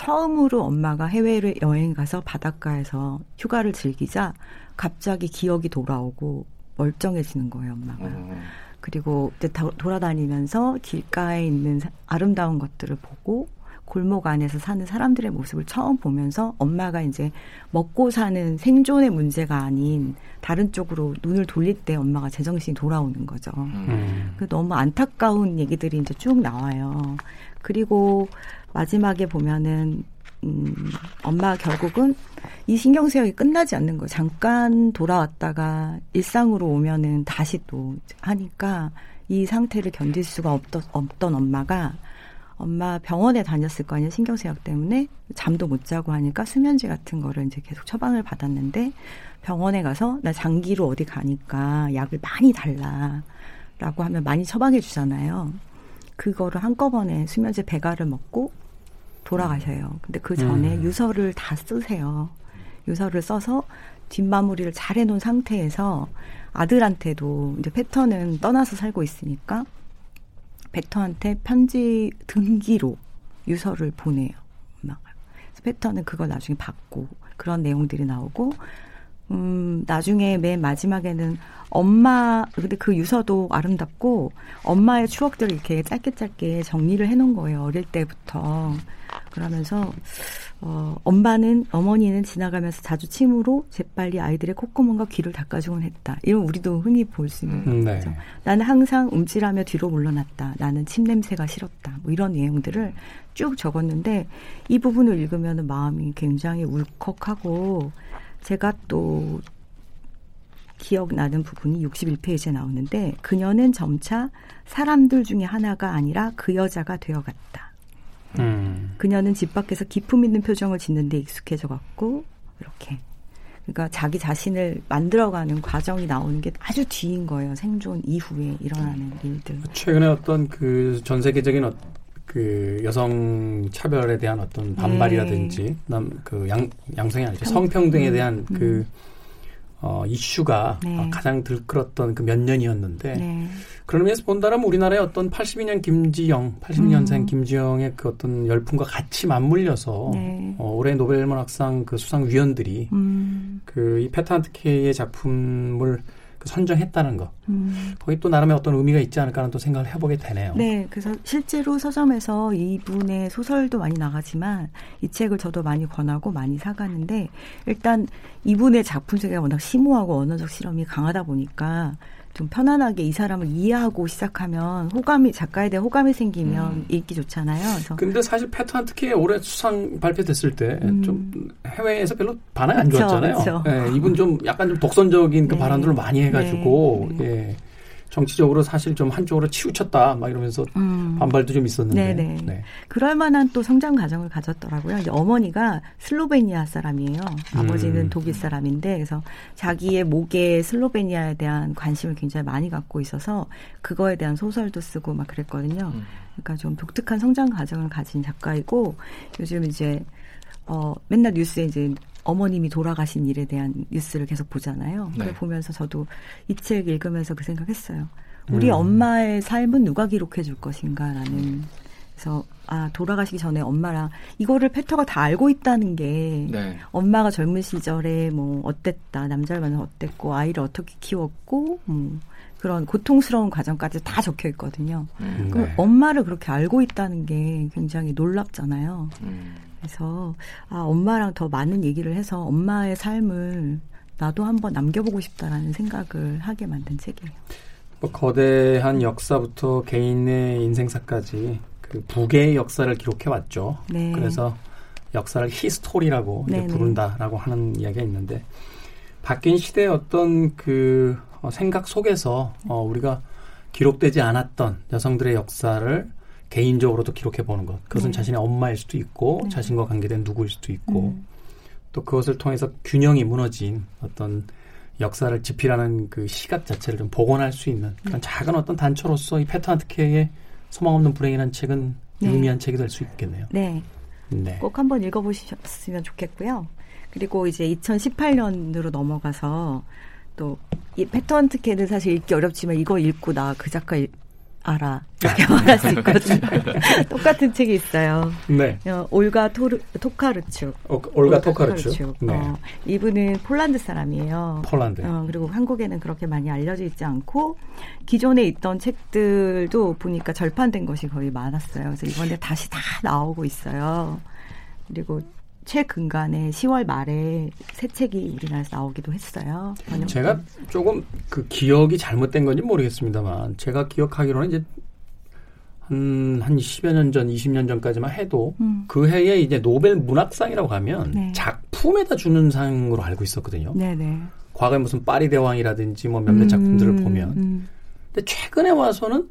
처음으로 엄마가 해외를 여행 가서 바닷가에서 휴가를 즐기자 갑자기 기억이 돌아오고 멀쩡해지는 거예요, 엄마가. 음. 그리고 이제 돌아다니면서 길가에 있는 아름다운 것들을 보고 골목 안에서 사는 사람들의 모습을 처음 보면서 엄마가 이제 먹고 사는 생존의 문제가 아닌 다른 쪽으로 눈을 돌릴 때 엄마가 제정신이 돌아오는 거죠. 음. 그 너무 안타까운 얘기들이 이제 쭉 나와요. 그리고 마지막에 보면은 음, 엄마 결국은 이 신경쇠약이 끝나지 않는 거예요. 잠깐 돌아왔다가 일상으로 오면은 다시 또 하니까 이 상태를 견딜 수가 없던, 없던 엄마가 엄마 병원에 다녔을 거 아니에요. 신경쇠약 때문에 잠도 못 자고 하니까 수면제 같은 거를 이제 계속 처방을 받았는데 병원에 가서 나 장기로 어디 가니까 약을 많이 달라라고 하면 많이 처방해 주잖아요. 그거를 한꺼번에 수면제 배가를 먹고 돌아가셔요. 근데 그 전에 음. 유서를 다 쓰세요. 유서를 써서 뒷마무리를 잘 해놓은 상태에서 아들한테도 이제 패턴은 떠나서 살고 있으니까 배터한테 편지 등기로 유서를 보내요. 그래서 패턴은 그걸 나중에 받고 그런 내용들이 나오고 음, 나중에 맨 마지막에는 엄마, 근데 그 유서도 아름답고 엄마의 추억들을 이렇게 짧게 짧게 정리를 해놓은 거예요. 어릴 때부터. 그러면서 어, 엄마는 어머니는 지나가면서 자주 침으로 재빨리 아이들의 콧구멍과 귀를 닦아주곤 했다. 이런 우리도 흔히 볼 수 있는 음, 네. 거죠. 나는 항상 움찔하며 뒤로 물러났다. 나는 침 냄새가 싫었다. 뭐 이런 내용들을 쭉 적었는데 이 부분을 읽으면 마음이 굉장히 울컥하고 제가 또 기억나는 부분이 61페이지에 나오는데 그녀는 점차 사람들 중에 하나가 아니라 그 여자가 되어갔다. 음. 그녀는 집 밖에서 기품 있는 표정을 짓는 데 익숙해져 갔고 이렇게 그러니까 자기 자신을 만들어가는 과정이 나오는 게 아주 뒤인 거예요. 생존 이후에 일어나는 일들. 최근에 어떤 그 전 세계적인 어, 그 여성 차별에 대한 어떤 반발이라든지 네. 남그 양 양성이 아니죠 성평등에 대한 음. 그 어, 이슈가 네. 가장 들끓었던 그 몇 년이었는데 네. 그런 의미에서 본다면 우리나라의 어떤 82년 김지영, 82년생 음. 김지영의 그 어떤 열풍과 같이 맞물려서 네. 어, 올해 노벨문학상 그 수상 위원들이 음. 그이 K의 작품을 그 선정했다는 거. 음. 거기 또 나름의 어떤 의미가 있지 않을까 하는 또 생각을 해보게 되네요. 네. 그래서 실제로 서점에서 이분의 소설도 많이 나가지만 이 책을 저도 많이 권하고 많이 사가는데 일단 이분의 작품 세계가 워낙 심오하고 언어적 실험이 강하다 보니까 좀 편안하게 이 사람을 이해하고 시작하면 호감이 작가에 대한 호감이 생기면 음. 읽기 좋잖아요. 그래서 근데 사실 패턴 특히 올해 수상 발표됐을 때좀 음. 해외에서 별로 반응이 안 좋았잖아요. 그쵸. 예, 이분 좀 약간 좀 독선적인 그 네. 발언들을 많이 해가지고 네. 예. 정치적으로 사실 좀 한쪽으로 치우쳤다 막 이러면서 음. 반발도 좀 있었는데. 네네. 네. 그럴 만한 또 성장 과정을 가졌더라고요. 이제 어머니가 슬로베니아 사람이에요. 아버지는 음. 독일 사람인데 그래서 자기의 목에 슬로베니아에 대한 관심을 굉장히 많이 갖고 있어서 그거에 대한 소설도 쓰고 막 그랬거든요. 음. 그러니까 좀 독특한 성장 과정을 가진 작가이고 요즘 이제 어 맨날 뉴스에 이제 어머님이 돌아가신 일에 대한 뉴스를 계속 보잖아요. 네. 그걸 보면서 저도 이 책 읽으면서 그 생각했어요. 우리 음. 엄마의 삶은 누가 기록해 줄 것인가라는 그래서 아 돌아가시기 전에 엄마랑 이거를 페터가 다 알고 있다는 게 네. 엄마가 젊은 시절에 뭐 어땠다 남자를 만나 어땠고 아이를 어떻게 키웠고 뭐 그런 고통스러운 과정까지 다 적혀 있거든요. 음, 네. 엄마를 그렇게 알고 있다는 게 굉장히 놀랍잖아요. 음. 그래서 아 엄마랑 더 많은 얘기를 해서 엄마의 삶을 나도 한번 남겨보고 싶다라는 생각을 하게 만든 책이에요. 뭐 거대한 역사부터 개인의 인생사까지 그 부계의 역사를 기록해 왔죠. 네. 그래서 역사를 히스토리라고 부른다라고 하는 이야기가 있는데 바뀐 시대의 어떤 그 어, 생각 속에서 어, 우리가 기록되지 않았던 여성들의 역사를 개인적으로도 기록해 보는 것. 그것은 네. 자신의 엄마일 수도 있고 네. 자신과 관계된 누구일 수도 있고 음. 또 그것을 통해서 균형이 무너진 어떤 역사를 집필하는 그 시각 자체를 좀 복원할 수 있는 그런 작은 어떤 단초로서 이 패턴 특혜의 소망 없는 불행이라는 책은 네. 의미한 책이 될 수 있겠네요. 네. 네. 꼭 한번 읽어보셨으면 좋겠고요. 그리고 이제 2018년으로 넘어가서 또 이 패턴 특혜는 사실 읽기 어렵지만 이거 읽고 나 그 작가 일- 알아 이렇게 말할 수 있거든요. 똑같은 책이 있어요. 네. 어, 올가 토르, 토카르추. 어, 올가 토카르추. 네. 어, 이분은 폴란드 사람이에요. 폴란드. 어, 그리고 한국에는 그렇게 많이 알려져 있지 않고 기존에 있던 책들도 보니까 절판된 것이 거의 많았어요. 그래서 이번에 다시 다 나오고 있어요. 그리고 최근간에 10월 말에 새 책이 우리나라에서 나오기도 했어요. 번역. 제가 조금 그 기억이 잘못된 건지 모르겠습니다만 제가 기억하기로는 이제 한, 한 10여 년 전, 20년 전까지만 해도 음. 그 해에 이제 노벨 문학상이라고 하면 네. 작품에다 주는 상으로 알고 있었거든요. 네네. 과거에 무슨 파리 대왕이라든지 뭐 몇몇 작품들을 음, 보면. 음. 근데 최근에 와서는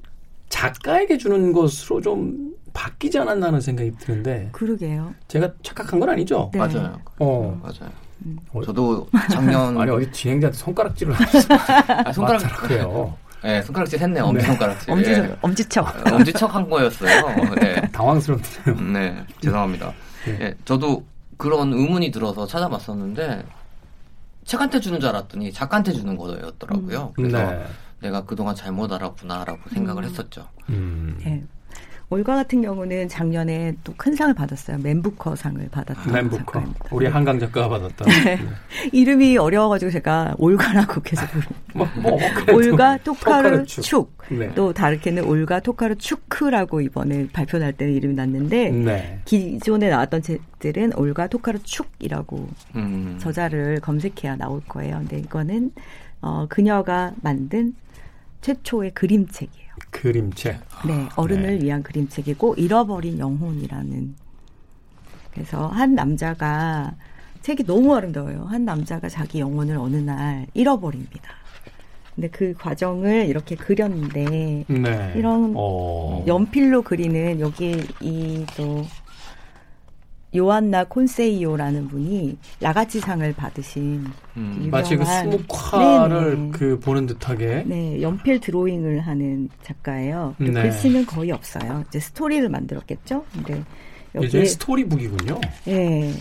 작가에게 주는 것으로 좀 바뀌지 않았나 하는 생각이 드는데 그러게요. 제가 착각한 건 아니죠? 네. 맞아요. 어. 맞아요. 음. 어, 저도 작년 아니 어디 진행자한테 손가락질을 하면서 아, 손가락 맞더라고요. 네, 손가락질 했네요. 엄지 네. 손가락질. 엄지, 예. 엄지척. 어, 엄지척 한 거였어요. 네. 당황스럽네요. 네, 죄송합니다. 네. 예, 저도 그런 의문이 들어서 찾아봤었는데 책한테 주는 줄 알았더니 작가한테 주는 거였더라고요. 그래서 네. 내가 그동안 잘못 알았구나라고 생각을 했었죠. 음. 네. 올가 같은 경우는 작년에 또 큰 상을 받았어요. 맨부커 상을 받았던 맨부커. 작가입니다. 우리 한강 작가가 받았다. 네. 이름이 어려워가지고 제가 올가라고 계속 부르. 뭐, 뭐, 그래도 올가 토카르 토카르축. 축. 네. 또 다르게는 올가 토카르 추크라고 이번에 발표 날 때는 이름이 났는데 네. 기존에 나왔던 책들은 올가 토카르 축이라고 음. 저자를 검색해야 나올 거예요. 근데 이거는 어, 그녀가 만든 최초의 그림책이에요. 그림책. 네, 어른을 네. 위한 그림책이고 잃어버린 영혼이라는. 그래서 한 남자가 책이 너무 아름다워요. 한 남자가 자기 영혼을 어느 날 잃어버립니다. 근데 그 과정을 이렇게 그렸는데 네. 이런 어. 연필로 그리는 여기 이 또 요안나 콘세이오라는 분이 라가치상을 받으신 음. 마치 그 스모카를 네네. 그 보는 듯하게. 네, 연필 드로잉을 하는 작가예요. 네. 글씨는 거의 없어요. 이제 스토리를 만들었겠죠. 근데 여기에 스토리북이군요. 예,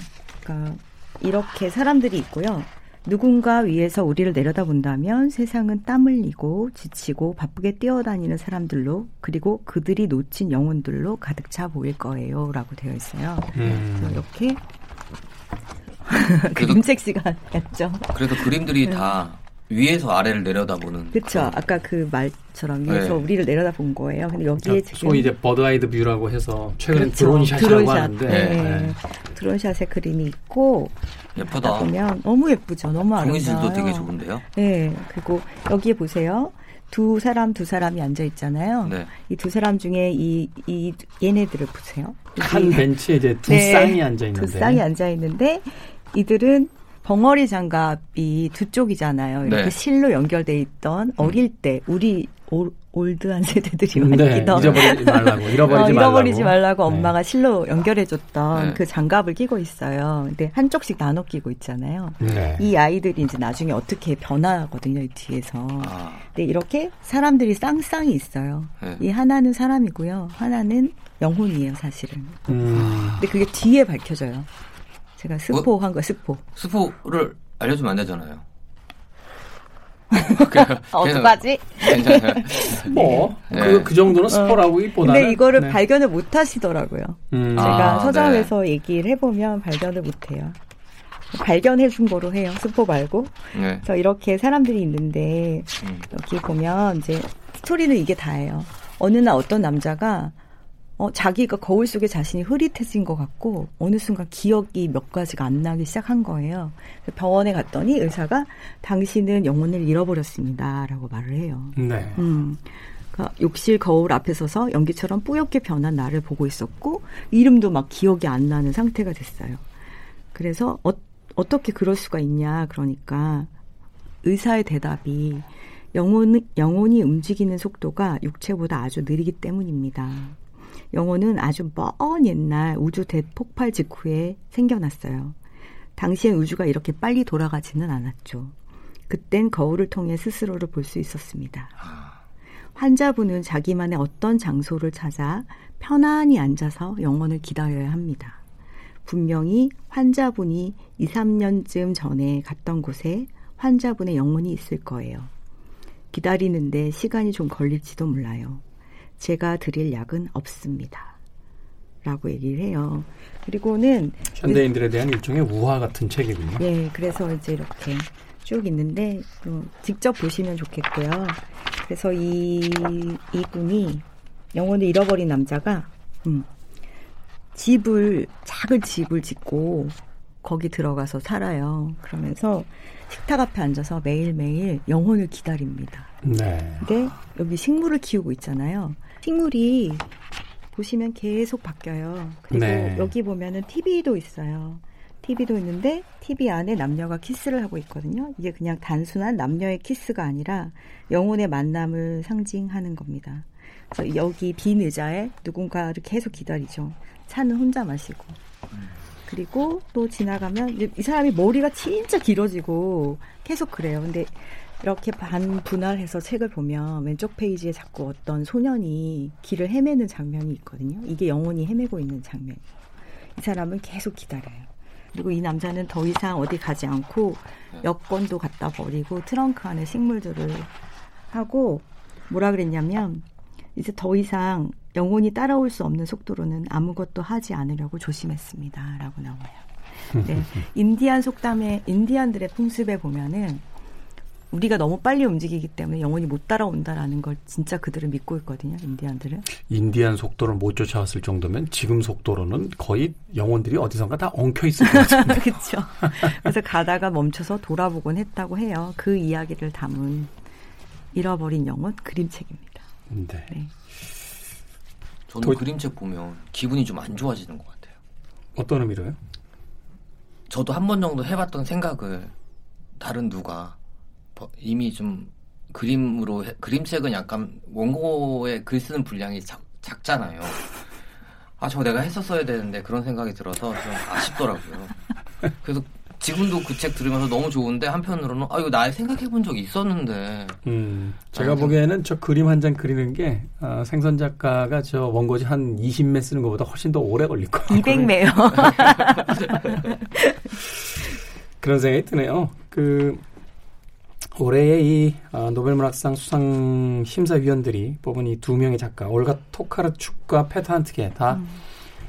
그러니까 이렇게 사람들이 있고요. 누군가 위에서 우리를 내려다본다면 세상은 땀 흘리고 지치고 바쁘게 뛰어다니는 사람들로 그리고 그들이 놓친 영혼들로 가득 차 보일 거예요 라고 되어 있어요. 음. 이렇게 그래도, 그림책 시간이었죠. 그래도 그림들이 다 위에서 아래를 내려다보는. 그렇죠. 아까 그 말처럼 위에서 네. 우리를 내려다본 거예요. 근데 여기에 그러니까 지금 소위 이제 bird eyed view라고 해서 최근에 그렇죠. drone shot이라고 drone shot. 하는데 네. 네. drone shot의 그림이 있고 예쁘다. 보면 너무 예쁘죠. 너무 아름다워요. 되게 좋은데요. 네. 그리고 여기에 보세요. 두 사람 두 사람이 앉아 있잖아요. 네. 이두 사람 중에 이, 이 얘네들을 보세요. 한 벤치에 이제 두 네. 쌍이 앉아 있는데. 두 쌍이 앉아 있는데 이들은 벙어리 장갑이 두 쪽이잖아요. 이렇게 네. 실로 연결돼 있던 어릴 때 우리 올, old한 세대들이 많이 네, 끼던 잊어버리지 말라고. 잃어버리지 어, 말라고. 잃어버리지 말라고 네. 엄마가 실로 연결해줬던 네. 그 장갑을 끼고 있어요. 근데 한쪽씩 나눠 끼고 있잖아요. 네. 이 아이들이 이제 나중에 어떻게 변화하거든요, 이 뒤에서. 아, 근데 이렇게 사람들이 쌍쌍이 있어요. 네. 이 하나는 사람이고요. 하나는 영혼이에요, 사실은. 음. 근데 그게 뒤에 밝혀져요. 제가 스포한 거, 스포. 스포를 알려주면 안 되잖아요. 어떡하지? 괜찮아요. 뭐, 네. 그, 그 정도는 스포라고 이보다는. 근데 이거를 네. 발견을 못 하시더라고요. 음. 제가 아, 서점에서 얘기를 해보면 발견을 못 해요. 발견해 준 거로 해요. 스포 말고. 네. 그래서 이렇게 사람들이 있는데 음. 여기 보면 이제 스토리는 이게 다예요. 어느 날 어떤 남자가 어, 자기가 거울 속에 자신이 흐릿해진 것 같고 어느 순간 기억이 몇 가지가 안 나기 시작한 거예요. 병원에 갔더니 의사가 당신은 영혼을 잃어버렸습니다라고 말을 해요. 네. 음. 그러니까 욕실 거울 앞에 서서 연기처럼 뿌옇게 변한 나를 보고 있었고 이름도 막 기억이 안 나는 상태가 됐어요. 그래서 어, 어떻게 그럴 수가 있냐 그러니까 의사의 대답이 영혼, 영혼이 움직이는 속도가 육체보다 아주 느리기 때문입니다. 영혼은 아주 먼 옛날 우주 대폭발 직후에 생겨났어요. 당시엔 우주가 이렇게 빨리 돌아가지는 않았죠. 그땐 거울을 통해 스스로를 볼 수 있었습니다. 환자분은 자기만의 어떤 장소를 찾아 편안히 앉아서 영혼을 기다려야 합니다. 분명히 환자분이 2, 3년쯤 전에 갔던 곳에 환자분의 영혼이 있을 거예요. 기다리는데 시간이 좀 걸릴지도 몰라요. 제가 드릴 약은 없습니다. 라고 얘기를 해요. 그리고는 현대인들에 대한 일종의 우화 같은 책이군요. 예, 그래서 이제 이렇게 쭉 있는데 어, 직접 보시면 좋겠고요. 그래서 이 이분이 영혼을 잃어버린 남자가 음, 집을 작은 집을 짓고 거기 들어가서 살아요. 그러면서 식탁 앞에 앉아서 매일매일 영혼을 기다립니다. 네. 근데 여기 식물을 키우고 있잖아요. 식물이 보시면 계속 바뀌어요. 그리고 네. 여기 보면은 TV도 있어요. TV도 있는데 TV 안에 남녀가 키스를 하고 있거든요. 이게 그냥 단순한 남녀의 키스가 아니라 영혼의 만남을 상징하는 겁니다. 그래서 여기 빈 의자에 누군가를 계속 기다리죠. 차는 혼자 마시고. 그리고 또 지나가면 이 사람이 머리가 진짜 길어지고 계속 그래요. 근데 이렇게 반 분할해서 책을 보면 왼쪽 페이지에 자꾸 어떤 소년이 길을 헤매는 장면이 있거든요. 이게 영혼이 헤매고 있는 장면이에요. 이 사람은 계속 기다려요. 그리고 이 남자는 더 이상 어디 가지 않고 여권도 갖다 버리고 트렁크 안에 식물들을 하고 뭐라 그랬냐면 이제 더 이상 영혼이 따라올 수 없는 속도로는 아무것도 하지 않으려고 조심했습니다 라고 나와요. 네, 인디안 속담에 인디안들의 풍습에 보면은 우리가 너무 빨리 움직이기 때문에 영혼이 못 따라온다라는 걸 진짜 그들은 믿고 있거든요. 인디안들은. 인디안 속도를 못 쫓아왔을 정도면 지금 속도로는 거의 영혼들이 어디선가 다 엉켜 있을 것 같은데. 그렇죠. 그래서 가다가 멈춰서 돌아보곤 했다고 해요. 그 이야기를 담은 잃어버린 영혼 그림책입니다. 네. 네. 저는 도- 그림책 보면 기분이 좀 안 좋아지는 것 같아요. 어떤 의미로요? 저도 한 번 정도 해봤던 생각을 다른 누가 버- 이미 좀 그림으로 해- 그림책은 약간 원고에 글 쓰는 분량이 작, 작잖아요. 아, 저 내가 했었어야 되는데 그런 생각이 들어서 좀 아쉽더라고요. 그래서 지금도 그 책 들으면서 너무 좋은데 한편으로는 아 이거 나 생각해 본 적이 있었는데 음, 제가 아, 보기에는 저 그림 한 장 그리는 게 어, 생선 작가가 저 원고지 한 20매 쓰는 것보다 훨씬 더 오래 걸릴 것 같아요. 200매요. 그런 생각이 드네요. 그 올해의 이 어, 노벨문학상 수상 심사위원들이 뽑은 이 두 명의 작가 올가 토카르축과 페터 한트게 다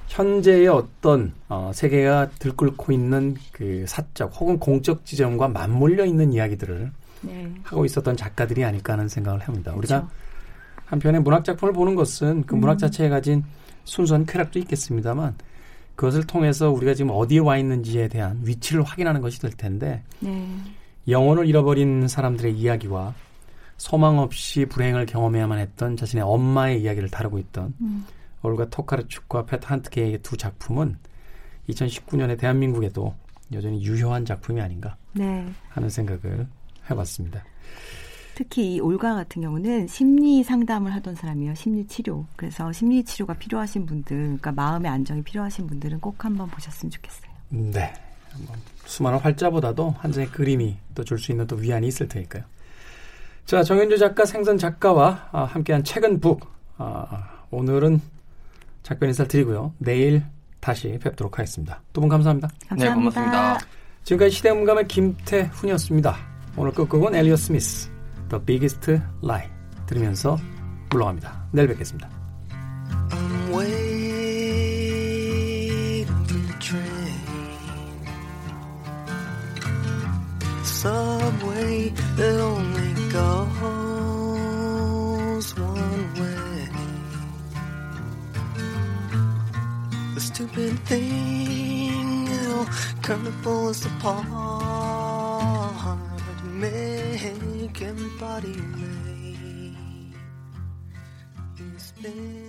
현재의 어떤 어, 세계가 들끓고 있는 그 사적 혹은 공적 지점과 맞물려 있는 이야기들을 네. 하고 있었던 작가들이 아닐까 하는 생각을 합니다. 우리가 그렇죠. 한편의 문학 작품을 보는 것은 그 문학 자체에 가진 순수한 쾌락도 있겠습니다만 그것을 통해서 우리가 지금 어디에 와 있는지에 대한 위치를 확인하는 것이 될 텐데 네. 영혼을 잃어버린 사람들의 이야기와 소망 없이 불행을 경험해야만 했던 자신의 엄마의 이야기를 다루고 있던 음. 올가 토카르축과 페터 한트게의 두 작품은 2019년에 대한민국에도 여전히 유효한 작품이 아닌가 네. 하는 생각을 해봤습니다. 특히 이 올가 같은 경우는 심리 상담을 하던 사람이에요. 심리 치료. 그래서 심리 치료가 필요하신 분들, 그러니까 마음의 안정이 필요하신 분들은 꼭 한번 보셨으면 좋겠어요. 네. 한번 수많은 활자보다도 한 장의 그림이 또 줄 수 있는 또 위안이 있을 테니까요. 자, 정현주 작가, 생선 작가와 아, 함께한 책은 북. 아, 오늘은 작별 인사를 드리고요. 내일 다시 뵙도록 하겠습니다. 두 분 감사합니다. 네 고맙습니다. 지금까지 시대음감의 김태훈이었습니다. 오늘 끝곡은 엘리어 스미스, The Biggest Lie 들으면서 물러갑니다. 내일 뵙겠습니다. Subway that only goes one way. The stupid thing that'll come to pull us apart. Make everybody. You spend